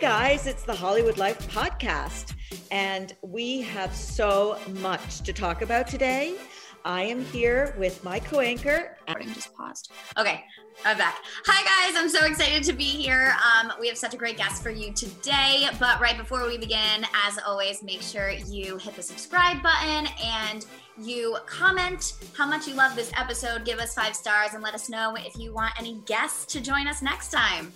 Guys, it's the Hollywood Life podcast, and we have so much to talk about today. I am here with my co anchor. just paused. Okay, I'm back. Hi guys, I'm so excited to be here. Um, we have such a great guest for you today. But right before we begin, as always, make sure you hit the subscribe button and you comment how much you love this episode. Give us five stars and let us know if you want any guests to join us next time.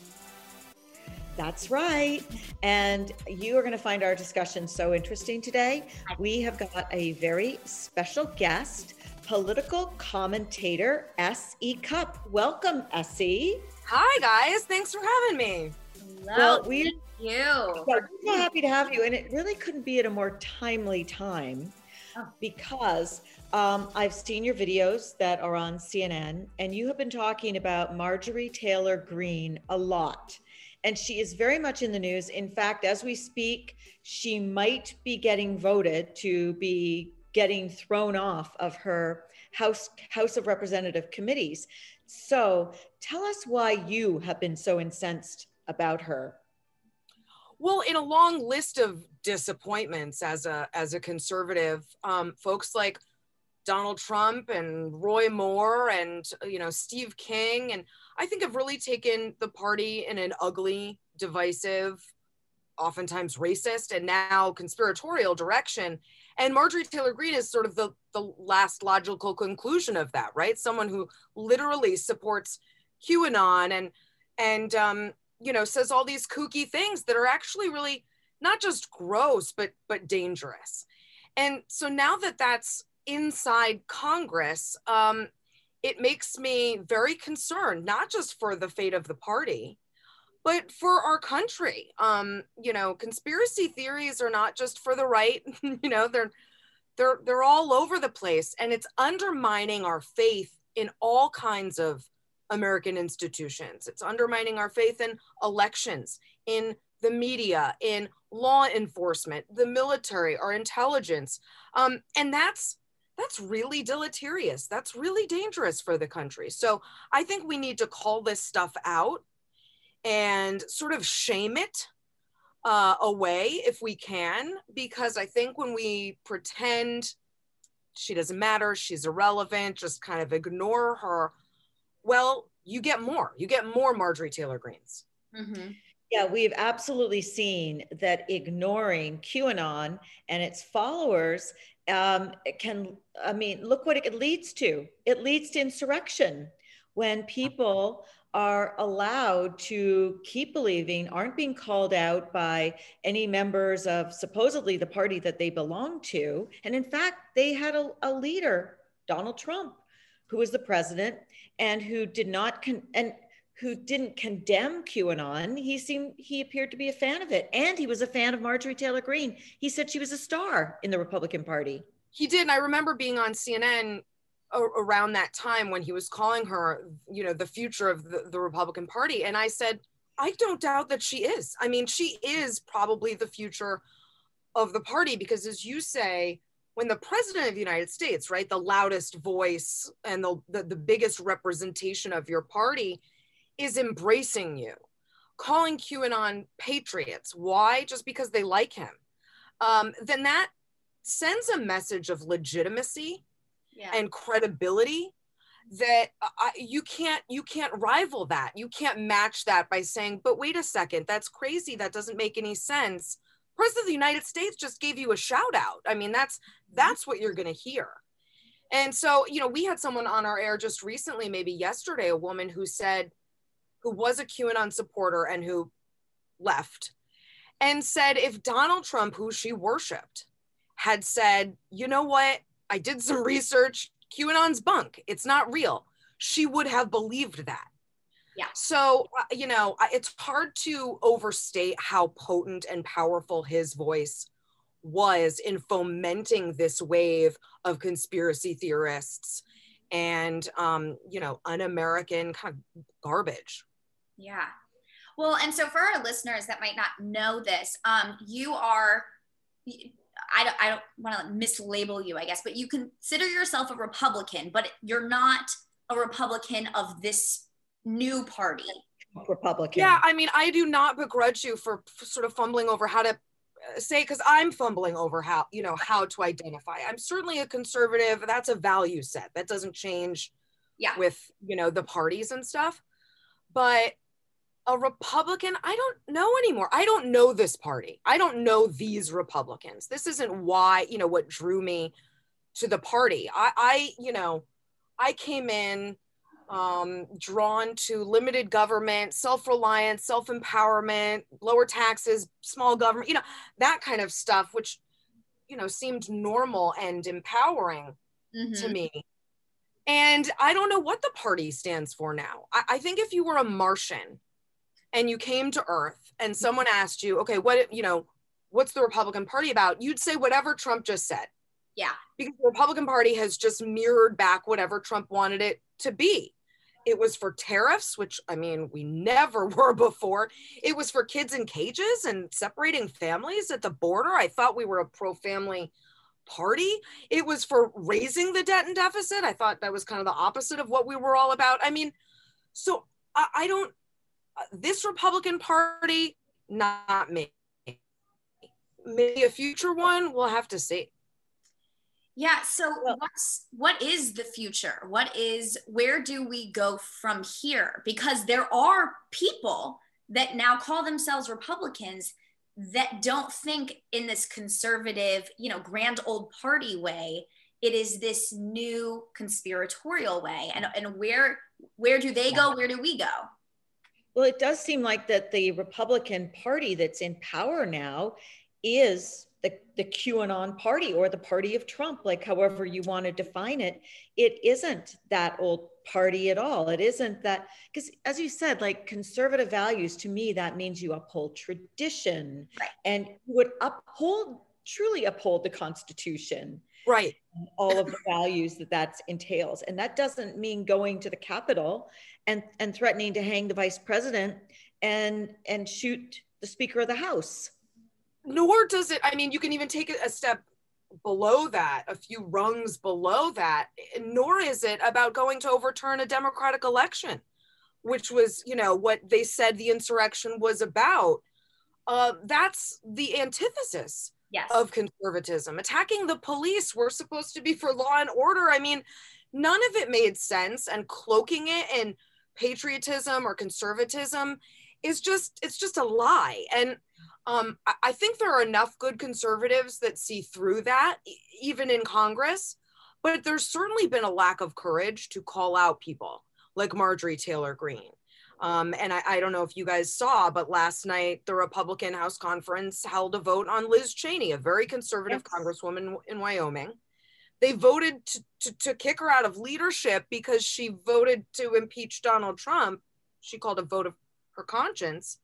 That's right. And you are going to find our discussion so interesting today. We have got a very special guest, political commentator S.E. Cupp. Welcome, S.E. Hi guys, thanks for having me. Well, we- thank you. Yeah, we're so happy to have you. And it really couldn't be at a more timely time Oh. because um, I've seen your videos that are on CNN, and you have been talking about Marjorie Taylor Greene a lot. And she is very much in the news. In fact, as we speak, she might be getting voted to be getting thrown off of her House House of Representative committees. So tell us why you have been so incensed about her. Well, in a long list of disappointments as a as a conservative, um, folks like Donald Trump and Roy Moore and you know Steve King and I think have really taken the party in an ugly, divisive, oftentimes racist and now conspiratorial direction. And Marjorie Taylor Greene is sort of the the last logical conclusion of that, right? Someone who literally supports QAnon and and um, you know says all these kooky things that are actually really not just gross but but dangerous. And so now that that's inside Congress, um, it makes me very concerned, not just for the fate of the party, but for our country. Um, you know, conspiracy theories are not just for the right. you know, they're they're they're all over the place, and it's undermining our faith in all kinds of American institutions. It's undermining our faith in elections, in the media, in law enforcement, the military, our intelligence, um, and that's that's really deleterious. That's really dangerous for the country. So I think we need to call this stuff out and sort of shame it uh, away if we can, because I think when we pretend she doesn't matter, she's irrelevant, just kind of ignore her, well, you get more. You get more Marjorie Taylor Greenes. Mm-hmm. Yeah, we've absolutely seen that ignoring QAnon and its followers um, can, I mean, look what it leads to. It leads to insurrection when people are allowed to keep believing, aren't being called out by any members of supposedly the party that they belong to. And in fact, they had a, a leader, Donald Trump, who was the president and who did not, con- and who didn't condemn QAnon. He seemed he appeared to be a fan of it, and he was a fan of Marjorie Taylor Greene. He said she was a star in the Republican Party. He did. And I remember being on CNN around that time when he was calling her, you know, the future of the, the Republican Party, and I said, I don't doubt that she is. I mean, she is probably the future of the party because, as you say, when the president of the United States, right, the loudest voice and the, the, the biggest representation of your party is embracing you, calling QAnon patriots. Why? Just because they like him. Um, then that sends a message of legitimacy Yeah. and credibility that I, you can't you can't rival that you can't match that by saying but wait a second that's crazy that doesn't make any sense president of the united states just gave you a shout out i mean that's that's what you're going to hear And so, you know, we had someone on our air just recently, maybe yesterday, a woman who said, who was a QAnon supporter and who left and said if Donald Trump, who she worshiped, had said, you know what, I did some research, QAnon's bunk, it's not real, she would have believed that. Yeah. So, uh, you know, it's hard to overstate how potent and powerful his voice was in fomenting this wave of conspiracy theorists and, um, you know, un American kind of garbage. Yeah. Well, and so for our listeners that might not know this, um, you are, I don't, I don't want to mislabel you, I guess, but you consider yourself a Republican, but you're not a Republican of this new party. Republican. Yeah, I mean, I do not begrudge you for sort of fumbling over how to uh, say because I'm fumbling over how you know how to identify. I'm certainly a conservative. That's a value set that doesn't change. Yeah. With you know the parties and stuff, but a Republican, I don't know anymore. I don't know this party. I don't know these Republicans. This isn't why, you know, what drew me to the party. I, I you know, I came in um, drawn to limited government, self reliance, self empowerment, lower taxes, small government, you know, that kind of stuff, which, you know, seemed normal and empowering mm-hmm. to me. And I don't know what the party stands for now. I, I think if you were a Martian, and you came to earth and mm-hmm. someone asked you okay what you know what's the republican party about? You'd say whatever trump just said. Yeah. Because the republican party has just mirrored back whatever trump wanted it to be. It was for tariffs which i mean we never were before. It was for kids in cages and separating families at the border. I thought we were a pro-family party. It was for raising the debt and deficit. I thought that was kind of the opposite of what we were all about. I mean so I, I don't Uh, this Republican Party, not me. Maybe a future one, we'll have to see. Yeah. So what's what is the future? What is where do we go from here? Because there are people that now call themselves Republicans that don't think in this conservative, you know, grand old party way. It is this new conspiratorial way. And and where where do they go? Where do we go? Well, it does seem like that the Republican Party that's in power now is the, the QAnon party or the party of Trump, like however you want to define it. It isn't that old party at all. It isn't that, because as you said, like conservative values, to me, that means you uphold tradition right. and would uphold, truly uphold the Constitution. Right. All of the values that that entails. And that doesn't mean going to the Capitol and, and threatening to hang the vice president and, and shoot the Speaker of the House. Nor does it, I mean, you can even take it a step below that, a few rungs below that, nor is it about going to overturn a democratic election, which was, you know, what they said the insurrection was about. Uh, that's the antithesis yes. of conservatism. Attacking the police, we're supposed to be for law and order. I mean, none of it made sense, and cloaking it in patriotism or conservatism is just it's just a lie and um, I think there are enough good conservatives that see through that, even in Congress. But there's certainly been a lack of courage to call out people like Marjorie Taylor Greene. Um, and I, I, don't know if you guys saw, but last night the Republican House Conference held a vote on Liz Cheney, a very conservative yes. congresswoman in Wyoming they voted to, to, to kick her out of leadership because she voted to impeach Donald Trump. She called a vote of her conscience.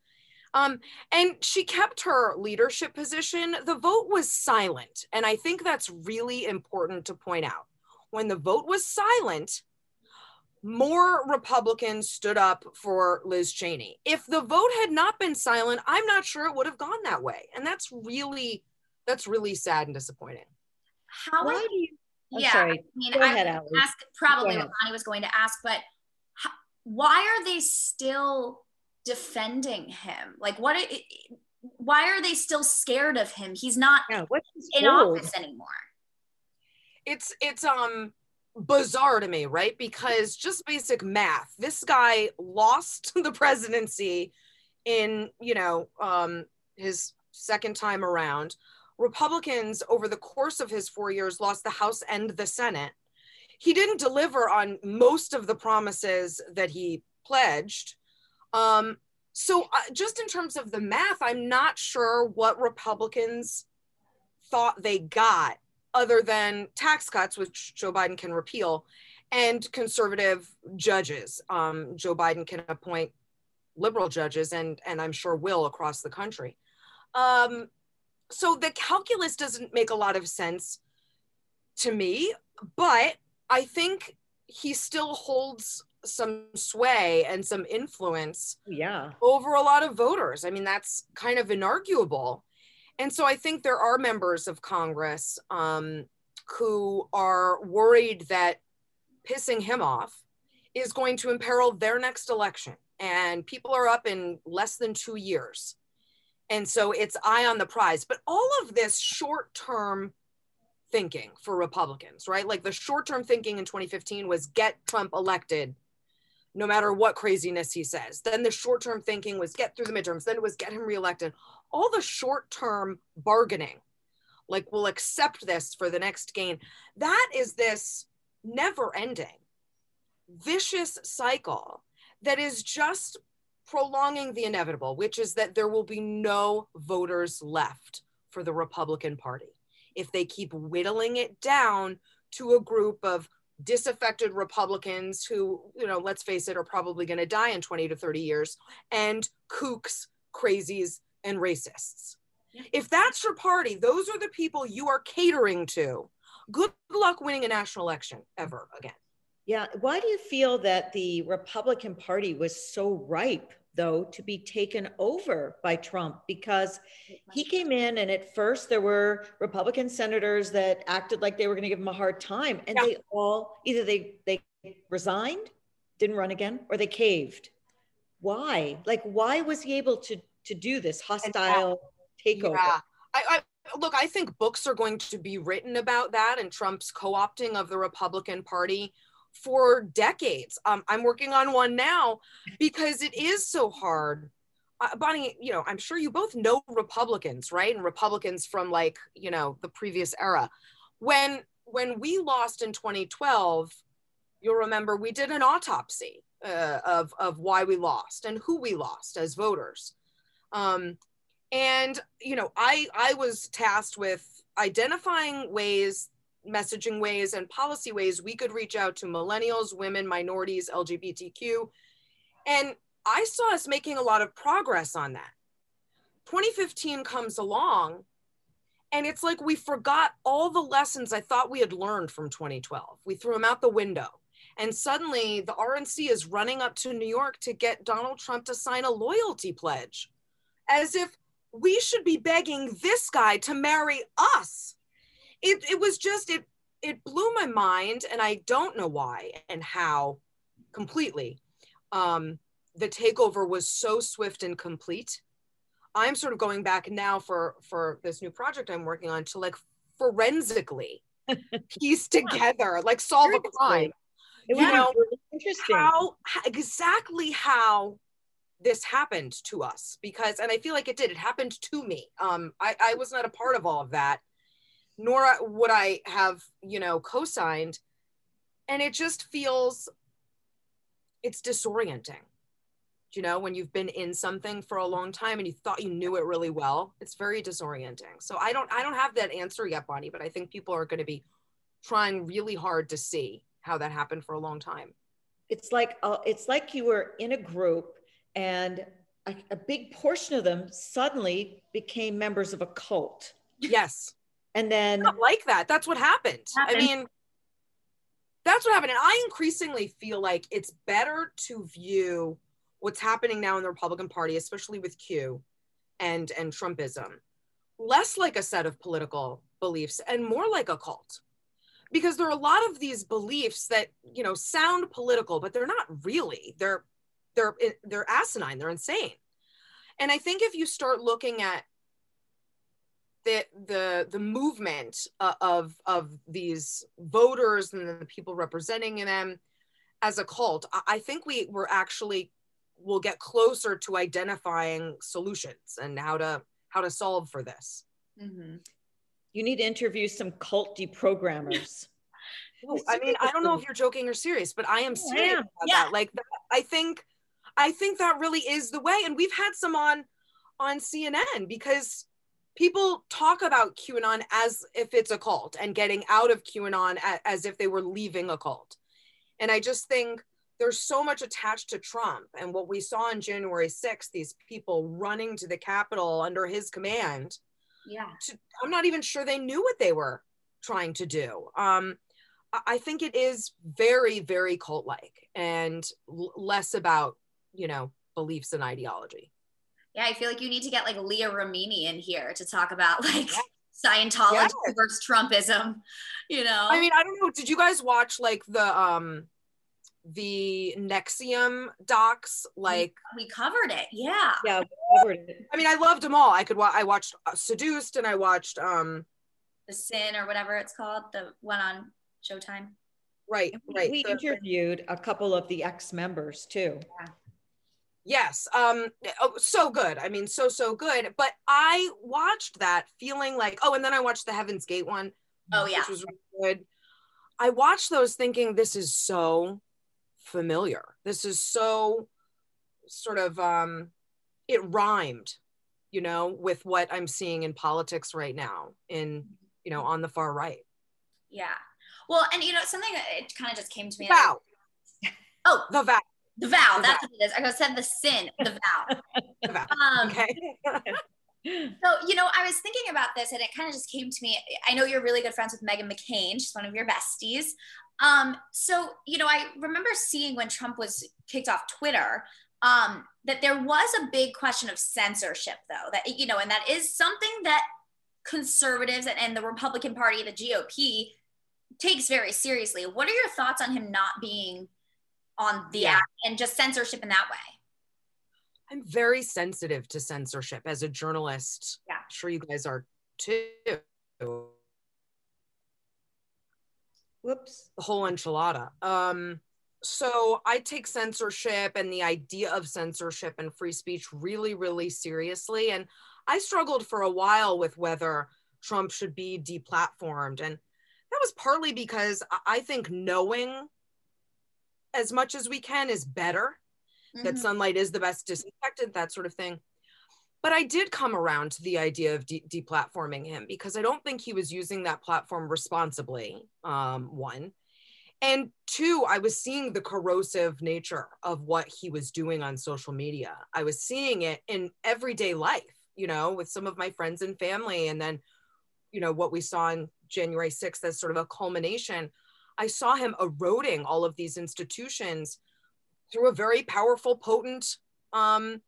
Um, and she kept her leadership position. The vote was silent. And I think that's really important to point out. When the vote was silent, more Republicans stood up for Liz Cheney. If the vote had not been silent, I'm not sure it would have gone that way. And that's really, that's really sad and disappointing. How Why do you I'm yeah, sorry. I mean, Go I ahead, ask probably what Bonnie was going to ask, but how, why are they still defending him? Like, what? It, why are they still scared of him? He's not yeah, in office anymore. It's it's um bizarre to me, right? Because just basic math. This guy lost the presidency in you know um his second time around Republicans, over the course of his four years, lost the House and the Senate. he didn't deliver on most of the promises that he pledged. Um, so, uh, just in terms of the math, I'm not sure what Republicans thought they got other than tax cuts, which Joe Biden can repeal, and conservative judges. Um, Joe Biden can appoint liberal judges, and and I'm sure will across the country. Um, so the calculus doesn't make a lot of sense to me, but I think he still holds some sway and some influence yeah over a lot of voters. I mean, that's kind of inarguable. And so I think there are members of Congress um, who are worried that pissing him off is going to imperil their next election. And people are up in less than two years. And so it's eye on the prize. But all of this short term thinking for Republicans, right? Like the short term thinking in 2015 was get Trump elected no matter what craziness he says. Then the short term thinking was get through the midterms. Then it was get him reelected. All the short term bargaining, like we'll accept this for the next gain, that is this never ending, vicious cycle that is just prolonging the inevitable, which is that there will be no voters left for the Republican Party if they keep whittling it down to a group of disaffected Republicans who, you know, let's face it, are probably going to die in 20 to 30 years, and kooks, crazies, and racists. If that's your party, those are the people you are catering to. Good luck winning a national election ever again. Yeah. Why do you feel that the Republican Party was so ripe, though, to be taken over by Trump? Because he came in, and at first there were Republican senators that acted like they were going to give him a hard time, and Yeah. they all either they they resigned, didn't run again, or they caved. Why? Like, why was he able to to do this hostile takeover? Yeah. I, I look, I think books are going to be written about that and Trump's co-opting of the Republican Party for decades. Um, I'm working on one now because it is so hard. Uh, Bonnie, you know, I'm sure you both know Republicans, right? And Republicans from like, you know, the previous era. When when we lost in 2012, you'll remember we did an autopsy uh, of of why we lost and who we lost as voters. Um, and you know i i was tasked with identifying ways messaging ways and policy ways we could reach out to millennials women minorities lgbtq and i saw us making a lot of progress on that. 2015 comes along and it's like we forgot all the lessons i thought we had learned from 2012 we threw them out the window and suddenly the rnc is running up to new york to get donald trump to sign a loyalty pledge as if we should be begging this guy to marry us. It, it was just, it, it blew my mind, and I don't know why and how completely. Um, the takeover was so swift and complete. I'm sort of going back now for for this new project I'm working on to like forensically piece together, like solve a crime. It You know, interesting. How exactly how this happened to us because and i feel like it did it happened to me. Um i i was not a part of all of that nor would i have you know co-signed. And it just feels it's disorienting you know when you've been in something for a long time and you thought you knew it really well it's very disorienting. So i don't i don't have that answer yet bonnie but i think people are going to be trying really hard to see how that happened for a long time. It's like uh, it's like you were in a group and a, a big portion of them suddenly became members of a cult yes and then not like that. That's what happened. Happened. I mean, that's what happened. And I increasingly feel like it's better to view what's happening now in the Republican Party, especially with Q and and Trumpism, less like a set of political beliefs and more like a cult. Because there are a lot of these beliefs that, you know, sound political, but they're not really. They're they're they're asinine, they're insane. And I think if you start looking at the the the movement uh, of of these voters and the people representing them as a cult I, think we we're actually will get closer to identifying solutions and how to how to solve for this you need to interview some cult deprogrammers I mean, I don't know if you're joking or serious, but I am serious am. about Yeah. that. Like, that, I think, I think that really is the way. And we've had some on, on CNN because people talk about QAnon as if it's a cult and getting out of QAnon as if they were leaving a cult. And I just think there's so much attached to Trump and what we saw on January 6th, these people running to the Capitol under his command. Yeah. To, I'm not even sure they knew what they were trying to do. Um, I- think it is very, very cult like and l- less about, you know, beliefs and ideology. Yeah, I feel like you need to get like Leah Remini in here to talk about like Yeah. Scientology Yes. versus Trumpism. You know, I mean, I don't know. Did you guys watch like the um the NXIVM docs? Like, we covered it. Yeah. Yeah, we covered it. I mean, I loved them all. I could. Wa- I watched uh, Seduced, and I watched um The Sin or whatever it's called, the one on Showtime. right, We- right. We the- interviewed a couple of the ex-members too. Yes. Um oh, so good. I mean, so so good. But I watched that feeling like, oh, and then I watched the Heaven's Gate one. Oh, yeah. Which was really good. I watched those thinking this is so familiar. This is so sort of um it rhymed, you know, with what I'm seeing in politics right now in, you know, on the far right. Yeah. Well, and you know, something that it kind of just came to me. Vow. Oh, The vow. The vow. The That's vow. what it is. I said the sin, the vow. The vow. Um, Okay. So, you know, I was thinking about this and it kind of just came to me. I know you're really good friends with Meghan McCain. She's one of your besties. Um, so, you know, I remember seeing when Trump was kicked off Twitter um, that there was a big question of censorship, though, that, you know, and that is something that conservatives and, and the Republican Party, the GOP, takes very seriously. What are your thoughts on him not being on the Yeah. app and just censorship in that way? I'm very sensitive to censorship as a journalist. Yeah. I'm sure you guys are too. Whoops. The Whoops. whole enchilada. Um, so I take censorship and the idea of censorship and free speech really, really seriously. And I struggled for a while with whether Trump should be deplatformed. And that was partly because I- I think knowing as much as we can is better that Mhm. sunlight is the best disinfectant, that sort of thing. But I did come around to the idea of de- deplatforming him because I don't think he was using that platform responsibly. Um, one. And two, I was seeing the corrosive nature of what he was doing on social media. I was seeing it in everyday life, you know, with some of my friends and family. And then, you know, what we saw on January 6th as sort of a culmination. I saw him eroding all of these institutions through a very powerful, potent, um,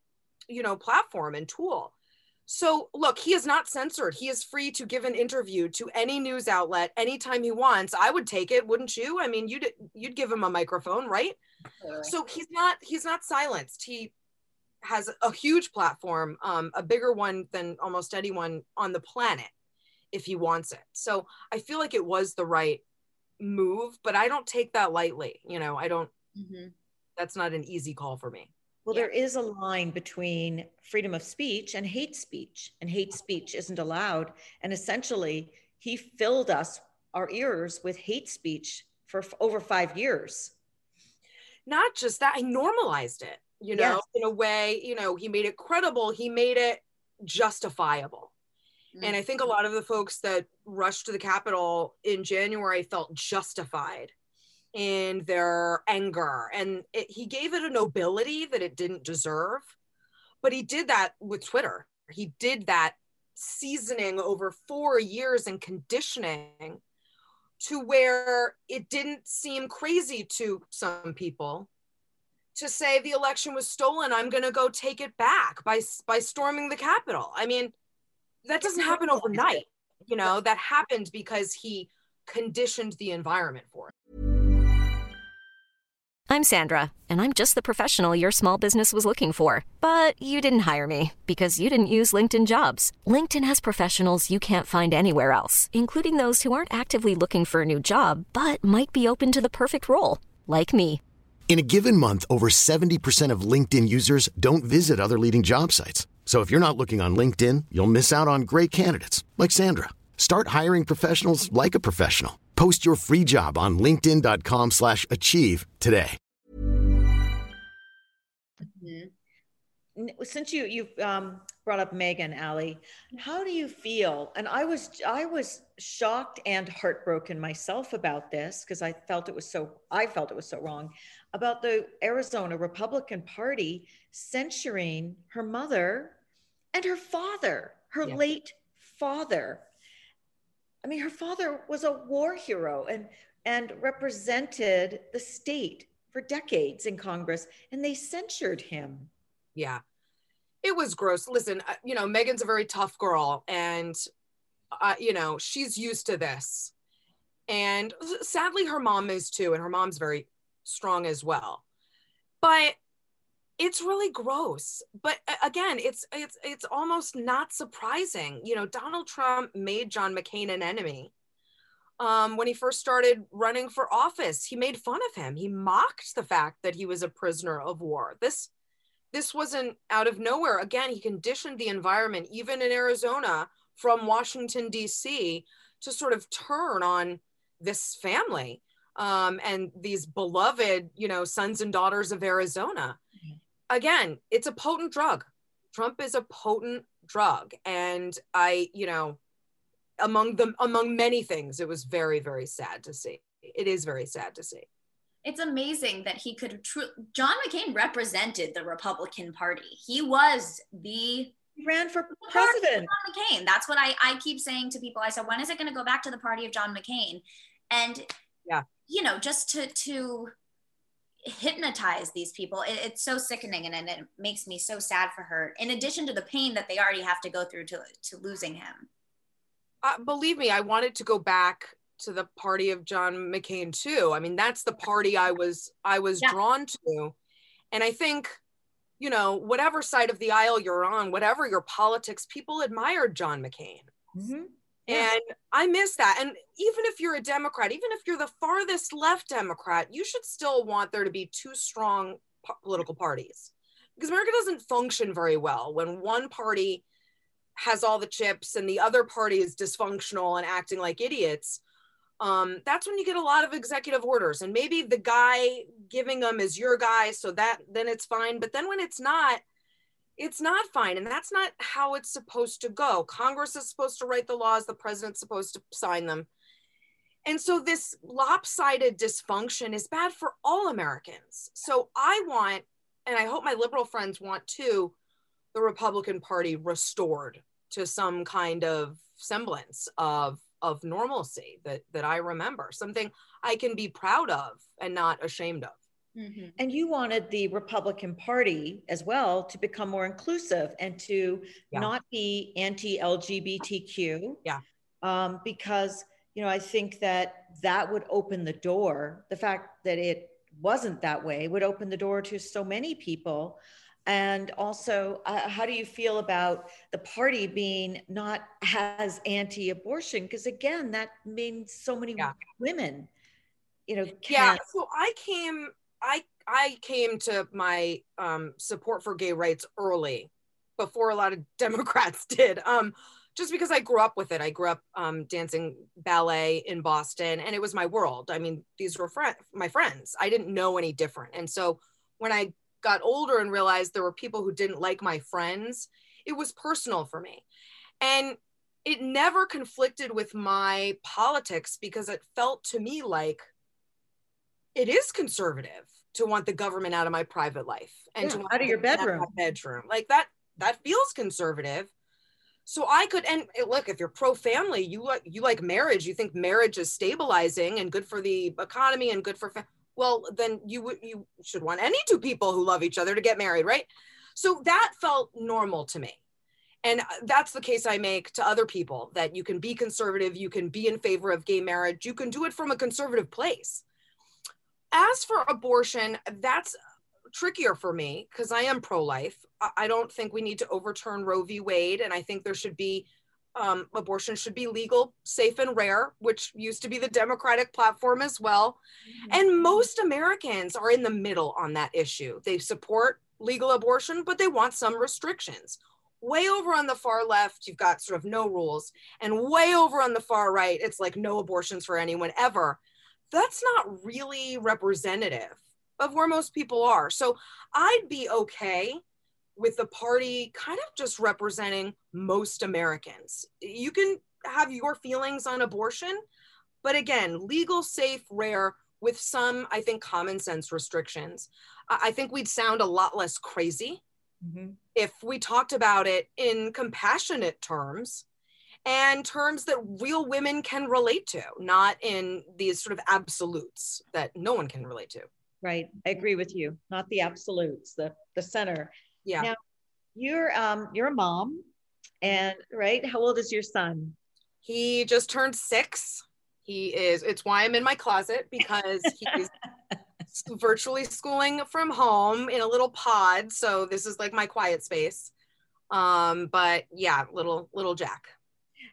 you know, platform and tool. So look, he is not censored. He is free to give an interview to any news outlet anytime he wants. I would take it, wouldn't you? I mean, you'd you'd give him a microphone, right? Totally. So he's not he's not silenced. He has a huge platform, um, a bigger one than almost anyone on the planet, if he wants it. So I feel like it was the right move, but I don't take that lightly. You know, I don't. Mhm. That's not an easy call for me. Well, Yeah. there is a line between freedom of speech and hate speech, and hate speech isn't allowed. And essentially, he filled us, our ears, with hate speech for f- over five years. not just that, I normalized it, you know, Yes. in a way, you know, he made it credible, he made it justifiable. And I think a lot of the folks that rushed to the Capitol in January felt justified in their anger. And it, he gave it a nobility that it didn't deserve. But he did that with Twitter. He did that seasoning over four years and conditioning to where it didn't seem crazy to some people to say the election was stolen i'm going to go take it back by by storming the capitol i mean that doesn't happen overnight you know that happened because he conditioned the environment for it I'm Sandra, and I'm just the professional your small business was looking for. But you didn't hire me because you didn't use LinkedIn jobs. LinkedIn has professionals you can't find anywhere else, including those who aren't actively looking for a new job but might be open to the perfect role, like me. In a given month, over 70% of LinkedIn users don't visit other leading job sites. So if you're not looking on LinkedIn, you'll miss out on great candidates like Sandra. Start hiring professionals like a professional. Post your free job on linkedin.com slash achieve today. Since you, you've um, brought up Megan Ali, how do you feel? And I was, I was shocked and heartbroken myself about this because I felt it was so, I felt it was so wrong about the Arizona Republican Party censuring her mother and her father, her yeah. late father. I mean, her father was a war hero and and represented the state for decades in Congress, and they censured him. Yeah, it was gross. Listen, uh, you know, Meghan's a very tough girl, and uh, you know she's used to this, and sadly, her mom is too, and her mom's very strong as well. But it's really gross but again it's it's it's almost not surprising you know donald trump made john mccain an enemy um, when he first started running for office. He made fun of him. He mocked the fact that he was a prisoner of war. This this wasn't out of nowhere. Again he conditioned the environment even in arizona from washington d.c to sort of turn on this family um, and these beloved you know sons and daughters of arizona again, it's a potent drug. Trump is a potent drug. And I, you know, among them, among many things, it was very, very sad to see. It is very sad to see. It's amazing that he could. Tr- John McCain represented the Republican Party. He was the he ran for president. John McCain. That's what I, I keep saying to people. I said, when is it going to go back to the party of John McCain? And yeah, you know, just to to hypnotize these people. It, it's so sickening and, and it makes me so sad for her in addition to the pain that they already have to go through to, to losing him. Uh, believe me i wanted to go back to the party of john mccain too. I mean that's the party i was i was yeah. drawn to. And i think you know whatever side of the aisle you're on whatever your politics people admired john mccain. Mm-hmm. And I miss that. And even if you're a Democrat, even if you're the farthest left Democrat, you should still want there to be two strong po- political parties because America doesn't function very well when one party has all the chips and the other party is dysfunctional and acting like idiots. Um, that's when you get a lot of executive orders, and maybe the guy giving them is your guy, so that then it's fine. But then when it's not, it's not fine and that's not how it's supposed to go. Congress is supposed to write the laws the president's supposed to sign them. And so this lopsided dysfunction is bad for all americans. So i want and i hope my liberal friends want too the republican party restored to some kind of semblance of of normalcy that that i remember something i can be proud of and not ashamed of Mm-hmm. And you wanted the Republican Party as well to become more inclusive and to yeah. not be anti LGBTQ. Yeah. Um, because, you know, I think that that would open the door. The fact that it wasn't that way would open the door to so many people. And also, uh, how do you feel about the party being not as anti abortion? Because again, that means so many yeah. women you know yeah so i came I I came to my um, support for gay rights early, before a lot of Democrats did. Um, just because I grew up with it. I grew up um, dancing ballet in Boston, and it was my world. I mean, these were fr- my friends. I didn't know any different. And so when I got older and realized there were people who didn't like my friends, it was personal for me. And it never conflicted with my politics because it felt to me like it is conservative to want the government out of my private life and yeah, to out of your bedroom. bedroom. Like that that feels conservative. So i could and look if you're pro family you like you like marriage you think marriage is stabilizing and good for the economy and good for fa- well then you would you should want any two people who love each other to get married right? So that felt normal to me. And uh, that's the case i make to other people that you can be conservative you can be in favor of gay marriage you can do it from a conservative place as for abortion, that's trickier for me because I am pro life. I don't think we need to overturn Roe v. Wade. And I think there should be um, abortion should be legal, safe, and rare, which used to be the Democratic platform as well. Mm-hmm. And most Americans are in the middle on that issue. They support legal abortion, but they want some restrictions. way over on the far left, you've got sort of no rules. And way over on the far right, it's like no abortions for anyone ever. That's not really representative of where most people are. So I'd be okay with the party kind of just representing most Americans. You can have your feelings on abortion, but again, legal, safe, rare, with some, I think, common sense restrictions. I think we'd sound a lot less crazy mm-hmm. if we talked about it in compassionate terms and terms that real women can relate to, not in these sort of absolutes that no one can relate to. Right. I agree with you. Not the absolutes, the the center. Yeah. Now, you're um you're a mom and right, how old is your son? He just turned 6. He is it's why I'm in my closet because he's virtually schooling from home in a little pod, so this is like my quiet space. Um but yeah, little little Jack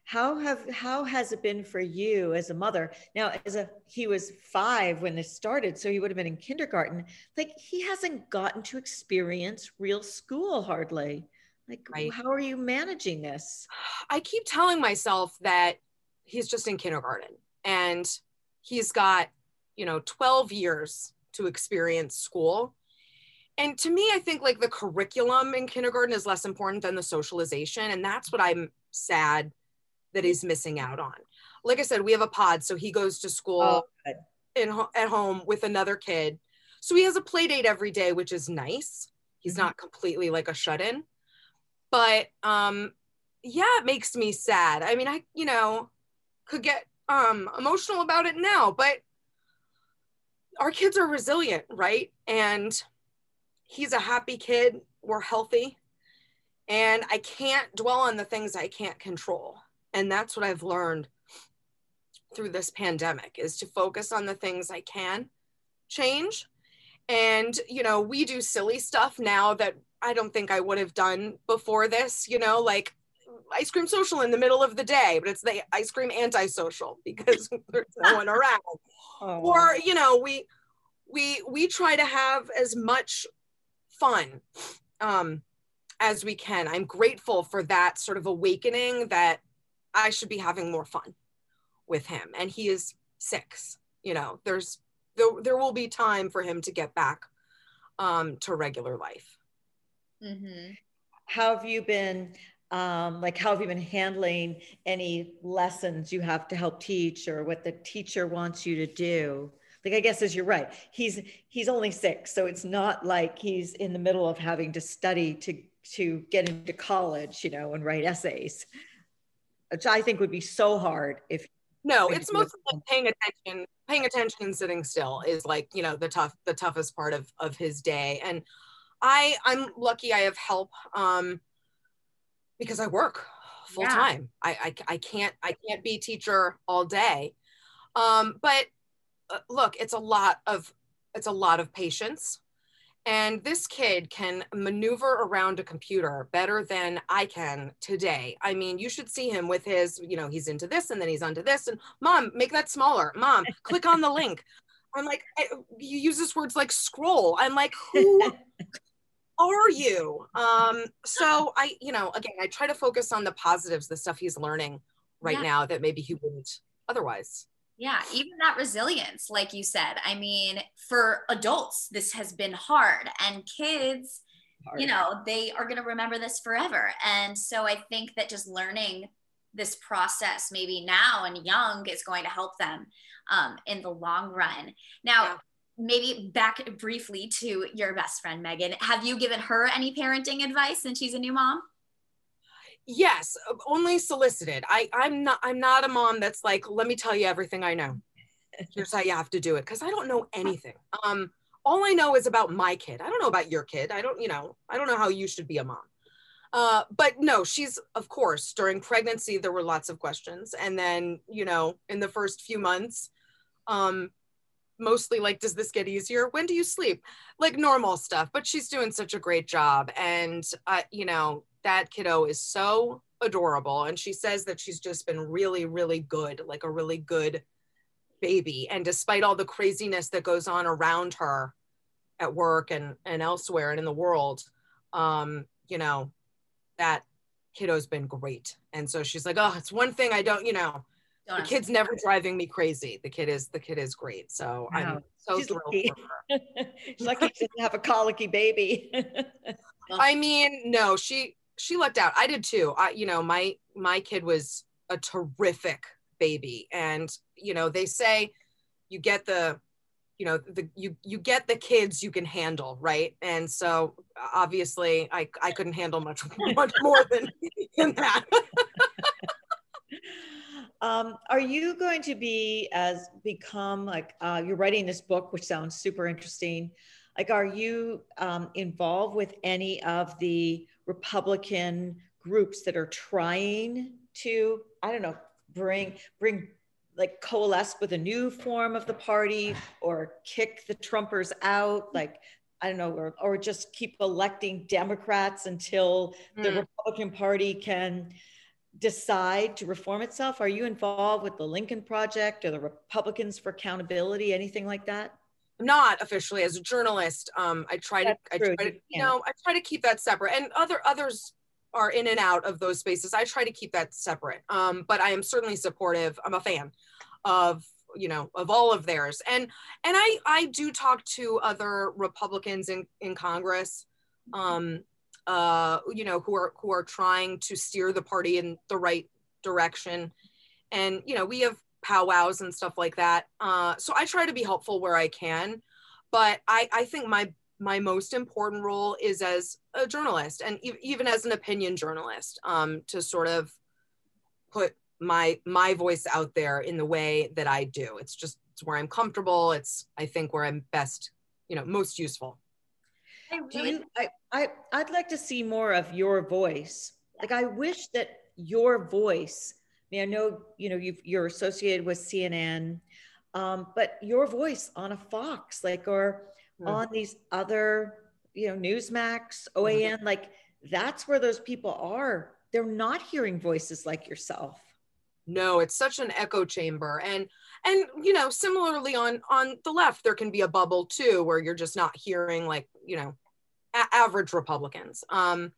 how have how has it been for you as a mother? Now as a he was five when this started so he would have been in kindergarten. Like he hasn't gotten to experience real school hardly. Like right. how are you managing this? I keep telling myself that he's just in kindergarten and he's got you know 12 years to experience school. And to me i think like the curriculum in kindergarten is less important than the socialization and that's what i'm sad that he's missing out on. Like I said, we have a pod, so he goes to school oh, in at home with another kid. So he has a play date every day, which is nice. He's mm-hmm. not completely like a shut in. But um yeah, it makes me sad. I mean, I you know, could get um emotional about it now, but our kids are resilient, right? And he's a happy kid. We're healthy. And I can't dwell on the things I can't control and that's what i've learned through this pandemic is to focus on the things i can change. And you know we do silly stuff now that i don't think i would have done before this you know like ice cream social in the middle of the day but it's the ice cream antisocial because there's no one around. Oh. or you know we we we try to have as much fun um as we can. I'm grateful for that sort of awakening that I should be having more fun with him. And he is six. You know, there's there, there will be time for him to get back um, to regular life. Mm-hmm. How have you been? Um, like, how have you been handling any lessons you have to help teach, or what the teacher wants you to do? Like, I guess as you're right, he's he's only six, so it's not like he's in the middle of having to study to to get into college, you know, and write essays which I think would be so hard if. No, it's mostly like paying attention. Paying attention and sitting still is like you know the tough, the toughest part of of his day. And I, I'm lucky. I have help um, because I work full yeah. time. I, I I can't I can't be teacher all day. Um, but uh, look, it's a lot of it's a lot of patience and this kid can maneuver around a computer better than I can today. I mean, you should see him with his, you know, he's into this and then he's onto this. And mom, make that smaller. Mom, click on the link. I'm like, I, you use this words like scroll. I'm like, who are you? Um, so I, you know, again, I try to focus on the positives, the stuff he's learning right yeah. now that maybe he wouldn't otherwise. Yeah, even that resilience, like you said. I mean, for adults, this has been hard, and kids, hard. you know, they are going to remember this forever. And so I think that just learning this process, maybe now and young, is going to help them um, in the long run. Now, yeah. maybe back briefly to your best friend, Meghan. Have you given her any parenting advice since she's a new mom? Yes only solicited. I i'm not i'm not a mom that's like let me tell you everything i know. Here's how you have to do it. Because i don't know anything. Um all i know is about my kid. I don't know about your kid. I don't you know i don't know how you should be a mom. Uh, but no she's of course during pregnancy there were lots of questions. And then you know in the first few months um mostly like does this get easier when do you sleep like normal stuff but she's doing such a great job and uh, you know that kiddo is so adorable. And she says that she's just been really, really good, like a really good baby. And despite all the craziness that goes on around her at work and, and elsewhere and in the world, um, you know, that kiddo's been great and so she's like oh it's one thing i don't you know the kid's never driving me crazy. The kid is the kid is great. So wow. i'm so she's thrilled lucky. for her. She's lucky she doesn't have a colicky baby. I mean no she she lucked out. I did too. I you know my my kid was a terrific baby. And you know they say you get the you know the you you get the kids you can handle right? And so obviously i i couldn't handle much much more than, than that um, are you going to be as become like uh, you're writing this book which sounds super interesting like are you um, involved with any of the republican groups that are trying to i don't know bring bring like coalesce with a new form of the party or kick the Trumpers out, like I don't know, or, or just keep electing Democrats until mm. the Republican Party can decide to reform itself? Are you involved with the Lincoln Project or the Republicans for Accountability, anything like that? Not officially as a journalist. Um, I try That's to, I try to, you know, I try to keep that separate. And other others are in and out of those spaces. I try to keep that separate. Um, but I am certainly supportive. I'm a fan of you know of all of theirs and and i i do talk to other republicans in in congress um uh you know who are who are trying to steer the party in the right direction and you know we have powwows and stuff like that uh so i try to be helpful where i can but i i think my my most important role is as a journalist and e- even as an opinion journalist um, to sort of put my my voice out there in the way that I do. It's just it's where I'm comfortable. It's I think where I'm best, you know, most useful. Do you, I, I I'd like to see more of your voice. Like I wish that your voice. I mean, I know you know you you're associated with CNN, um, but your voice on a Fox, like or mm. on these other, you know, Newsmax, OAN, mm-hmm. like that's where those people are. They're not hearing voices like yourself no it's such an echo chamber and and you know similarly on on the left there can be a bubble too where you're just not hearing like you know average republicans um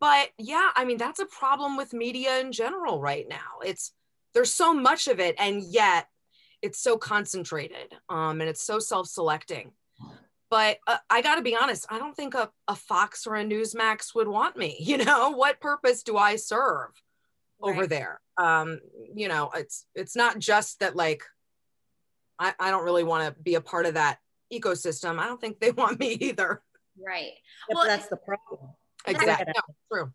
but yeah i mean that's a problem with media in general right now. It's there's so much of it and yet it's so concentrated um and it's so self-selecting. But uh, i got to be honest i don't think a, a fox or a newsmax would want me you know? What purpose do i serve over right. there. Um you know it's it's not just that like i, I don't really want to be a part of that ecosystem. I don't think they want me either. Right. Well that's the problem. Exactly. No, true.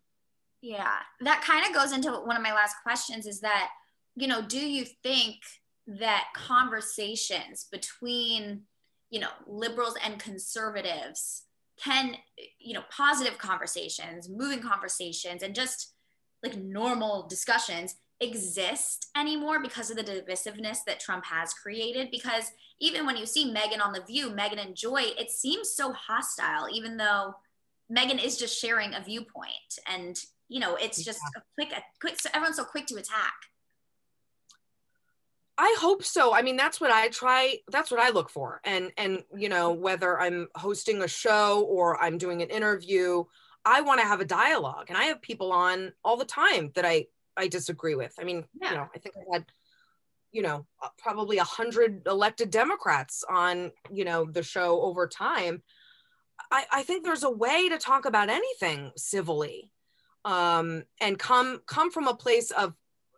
Yeah. That kind of goes into one of my last questions is that you know do you think that conversations between you know liberals and conservatives can you know positive conversations moving conversations and just like normal discussions exist anymore because of the divisiveness that Trump has created. Because even when you see Meghan on The View, Meghan and Joy, it seems so hostile, even though Meghan is just sharing a viewpoint. And, you know, it's just yeah. a quick, a quick, so everyone's so quick to attack. I hope so. I mean, that's what I try. That's what I look for. And, and, you know, whether I'm hosting a show or I'm doing an interview, I want to have a dialogue and I have people on all the time that I I disagree with. I mean, yeah. you know, I think I had you know uh, probably a hundred elected Democrats on you know the show over time. I, I think there's a way to talk about anything civilly um, and come come from a place of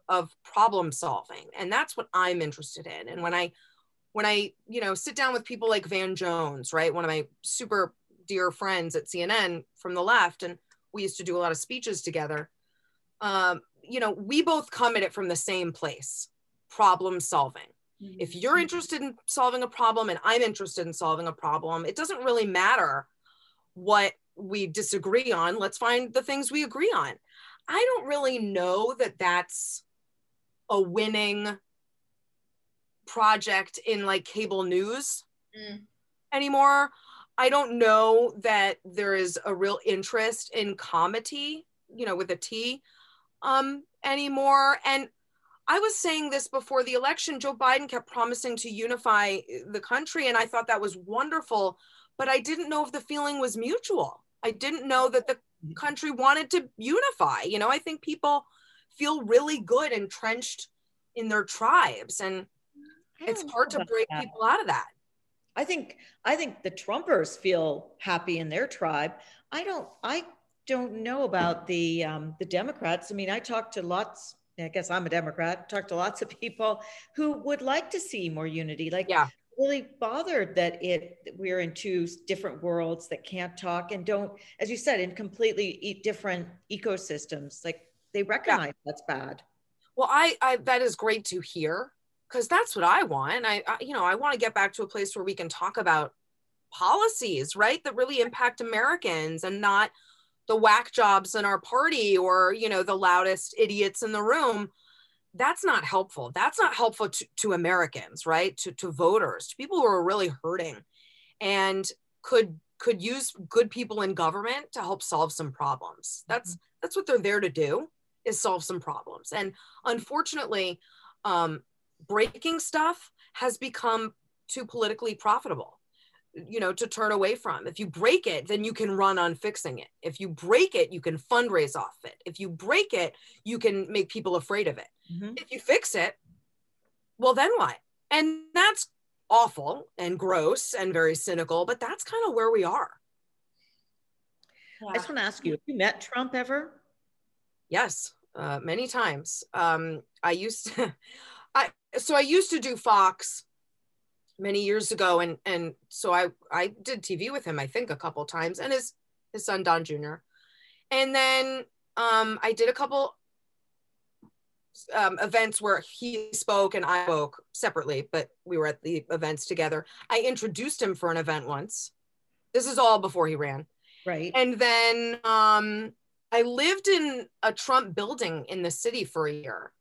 of problem solving and that's what i'm interested in and when i when i you know sit down with people like van jones right one of my super dear friends at CNN from the left, and we used to do a lot of speeches together. Um, you know, we both come at it from the same place problem solving. Mm-hmm. If you're interested in solving a problem and I'm interested in solving a problem, it doesn't really matter what we disagree on. Let's find the things we agree on. I don't really know that that's a winning project in like cable news mm. anymore. I don't know that there is a real interest in comity, you know, with a T um, anymore. And I was saying this before the election. Joe Biden kept promising to unify the country, and I thought that was wonderful. But I didn't know if the feeling was mutual. I didn't know that the country wanted to unify. You know, I think people feel really good entrenched in their tribes and it's hard to break that. people out of that. I think I think the Trumpers feel happy in their tribe. I don't I don't know about the um, the Democrats. I mean, I talked to lots. I guess I'm a Democrat. Talked to lots of people who would like to see more unity. Like, yeah, really bothered that it we're in two different worlds that can't talk and don't, as you said, in completely different ecosystems. Like they recognize yeah. that's bad. Well, I, I that is great to hear because that's what I want. I, I you know, I want to get back to a place where we can talk about policies, right, that really impact Americans and not the whack jobs in our party or you know the loudest idiots in the room that's not helpful that's not helpful to, to americans right to, to voters to people who are really hurting and could could use good people in government to help solve some problems that's mm-hmm. that's what they're there to do is solve some problems and unfortunately um, breaking stuff has become too politically profitable you know to turn away from. If you break it then you can run on fixing it. If you break it you can fundraise off it. If you break it you can make people afraid of it. Mm-hmm. if you fix it well then what? And that's awful and gross and very cynical but that's kind of where we are. Yeah. i just want to ask you have you met trump ever? Yes uh, many times. Um, i used to i so i used to do fox many years ago and and so i i did tv with him i think a couple times and his his son don jr and then um i did a couple um, events where he spoke and i spoke separately but we were at the events together. I introduced him for an event once. This is all before he ran. Right. And then um i lived in a trump building in the city for a year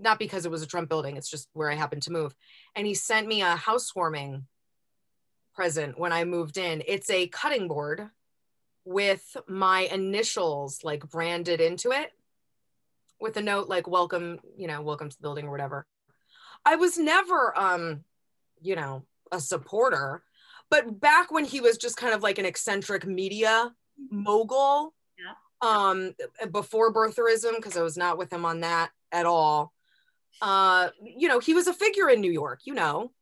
not because it was a Trump building, it's just where I happened to move. And he sent me a housewarming present when I moved in. It's a cutting board with my initials like branded into it with a note like welcome, you know, welcome to the building or whatever. I was never um, you know, a supporter, but back when he was just kind of like an eccentric media mogul, yeah. um before birtherism because I was not with him on that at all uh, you know, he was a figure in New York, you know,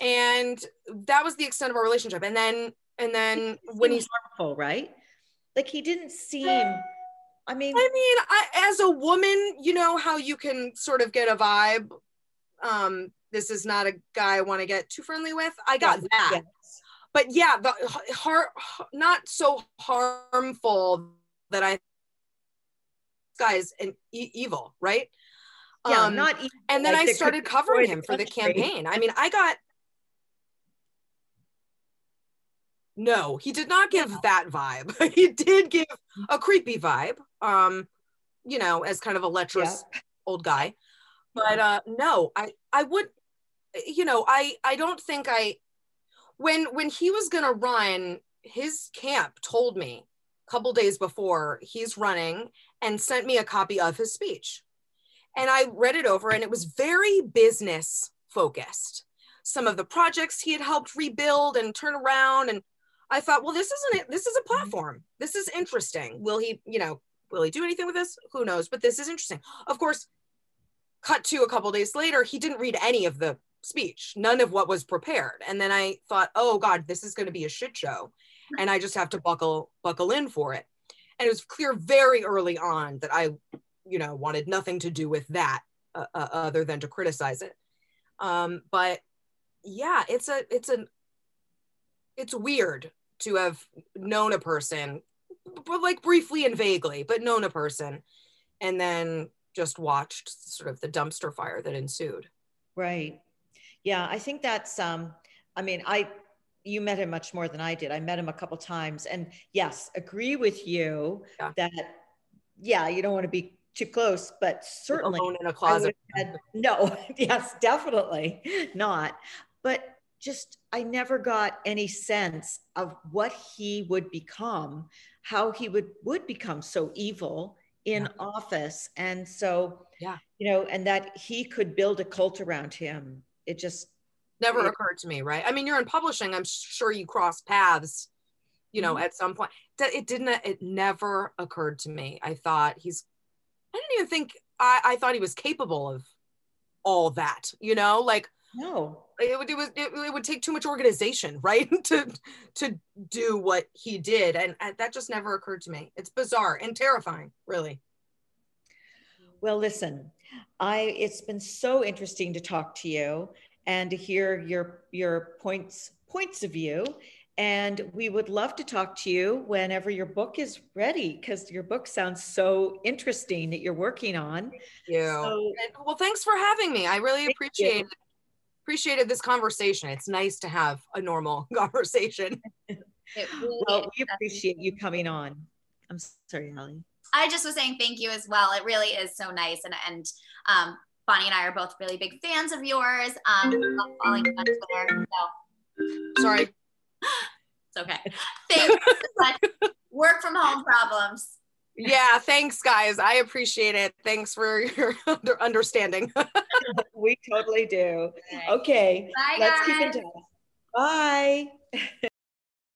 and that was the extent of our relationship. And then, and then when he's harmful, right? Like he didn't seem. I mean, I mean, I, as a woman, you know how you can sort of get a vibe. Um, this is not a guy I want to get too friendly with. I got yes, that. Yes. But yeah, the heart not so harmful that I guys and e- evil, right? Yeah, um, not and then like I started covering him for the campaign. I mean, I got no, he did not give that vibe. he did give a creepy vibe. Um, you know, as kind of a lecherous yeah. old guy. But uh no, I I would you know, I I don't think I when when he was going to run, his camp told me a couple days before he's running and sent me a copy of his speech and I read it over, and it was very business focused. Some of the projects he had helped rebuild and turn around. And I thought, well, this isn't it. This is a mm-hmm. platform. This is interesting. Will he, you know, will he do anything with this? Who knows? But this is interesting. Of course, cut to a couple days later, he didn't read any of the speech, none of what was prepared. And then I thought, oh God, this is going to be a shit show. And I just have to buckle buckle in for it. And it was clear very early on that I you know wanted nothing to do with that uh, uh, other than to criticize it. Um, but yeah it's a it's a it's weird to have known a person but like briefly and vaguely but known a person and then just watched sort of the dumpster fire that ensued. Right. Yeah i think that's um i mean i you met him much more than i did. I met him a couple times and yes agree with you yeah. that yeah you don't want to be too close, but certainly alone in a closet. Had, no, yes, definitely not. But just I never got any sense of what he would become, how he would would become so evil in yeah. office, and so yeah, you know, and that he could build a cult around him. It just never it, occurred to me, right? I mean, you're in publishing. I'm sure you cross paths you know, Mhm. at some point. It didn't, it never occurred to me. I thought he's, I didn't even think, I, I thought he was capable of all that, you know, like No. it would, it was, it, it would take too much organization, right? to, to do what he did. And, and that just never occurred to me. It's bizarre and terrifying, really. Well, listen, I it's been so interesting to talk to you and to hear your your points points of view. And we would love to talk to you whenever your book is ready, because your book sounds so interesting that you're working on. Yeah. So well, thanks for having me. I really Thank you. appreciate appreciated this conversation. It's nice to have a normal conversation. Really well, we appreciate you coming on. I'm sorry, Holly. I just was saying thank you as well. It really is so nice. And and um, Bonnie and I are both really big fans of yours. Um, love following you on Twitter. So Sorry. It's okay. Thank you so much. Work from home problems. Yeah, thanks guys. I appreciate it. Thanks for your under- understanding. We totally do. Okay, Bye, let's keep in guys. touch. Bye.